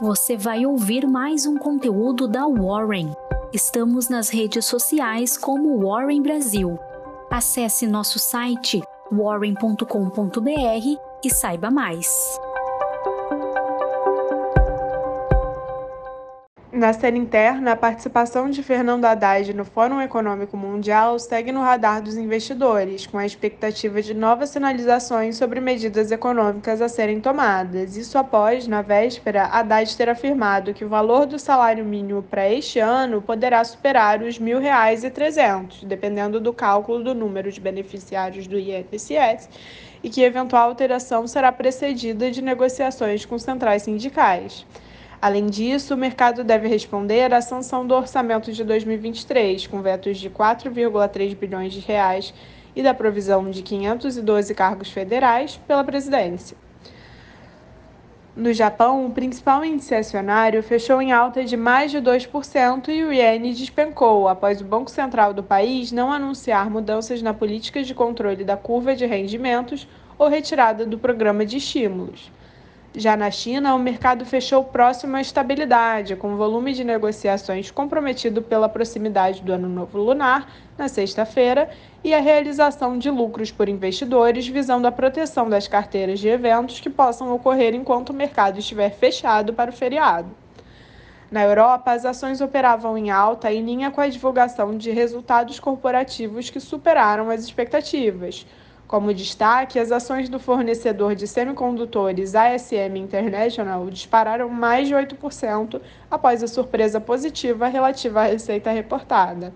você vai ouvir mais um conteúdo da Warren. Estamos nas redes sociais como Warren Brasil. Acesse nosso site warren.com.br e saiba mais. Na cena interna, a participação de Fernando Haddad no Fórum Econômico Mundial segue no radar dos investidores, com a expectativa de novas sinalizações sobre medidas econômicas a serem tomadas. Isso após, na véspera, Haddad ter afirmado que o valor do salário mínimo para este ano poderá superar os R$ 1.300, dependendo do cálculo do número de beneficiários do INSS, e que eventual alteração será precedida de negociações com centrais sindicais. Além disso, o mercado deve responder à sanção do orçamento de 2023, com vetos de 4,3 bilhões de reais e da provisão de 512 cargos federais pela presidência. No Japão, o principal índice acionário fechou em alta de mais de 2% e o iene despencou após o Banco Central do país não anunciar mudanças na política de controle da curva de rendimentos ou retirada do programa de estímulos. Já na China, o mercado fechou próximo à estabilidade, com o volume de negociações comprometido pela proximidade do Ano Novo Lunar na sexta-feira e a realização de lucros por investidores visando a proteção das carteiras de eventos que possam ocorrer enquanto o mercado estiver fechado para o feriado. Na Europa, as ações operavam em alta em linha com a divulgação de resultados corporativos que superaram as expectativas como destaque, as ações do fornecedor de semicondutores ASM International dispararam mais de 8% após a surpresa positiva relativa à receita reportada.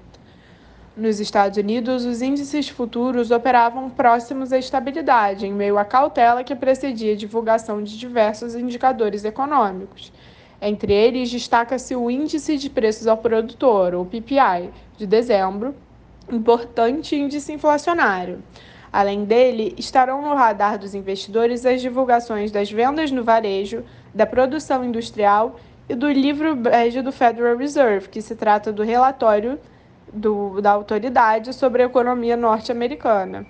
Nos Estados Unidos, os índices futuros operavam próximos à estabilidade, em meio à cautela que precedia a divulgação de diversos indicadores econômicos. Entre eles, destaca-se o Índice de Preços ao Produtor, ou PPI, de dezembro, importante índice inflacionário. Além dele, estarão no radar dos investidores as divulgações das vendas no varejo, da produção industrial e do livro bege do Federal Reserve, que se trata do relatório do, da autoridade sobre a economia norte-americana.